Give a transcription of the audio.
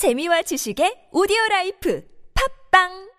재미와 지식의 오디오 라이프. 팝빵!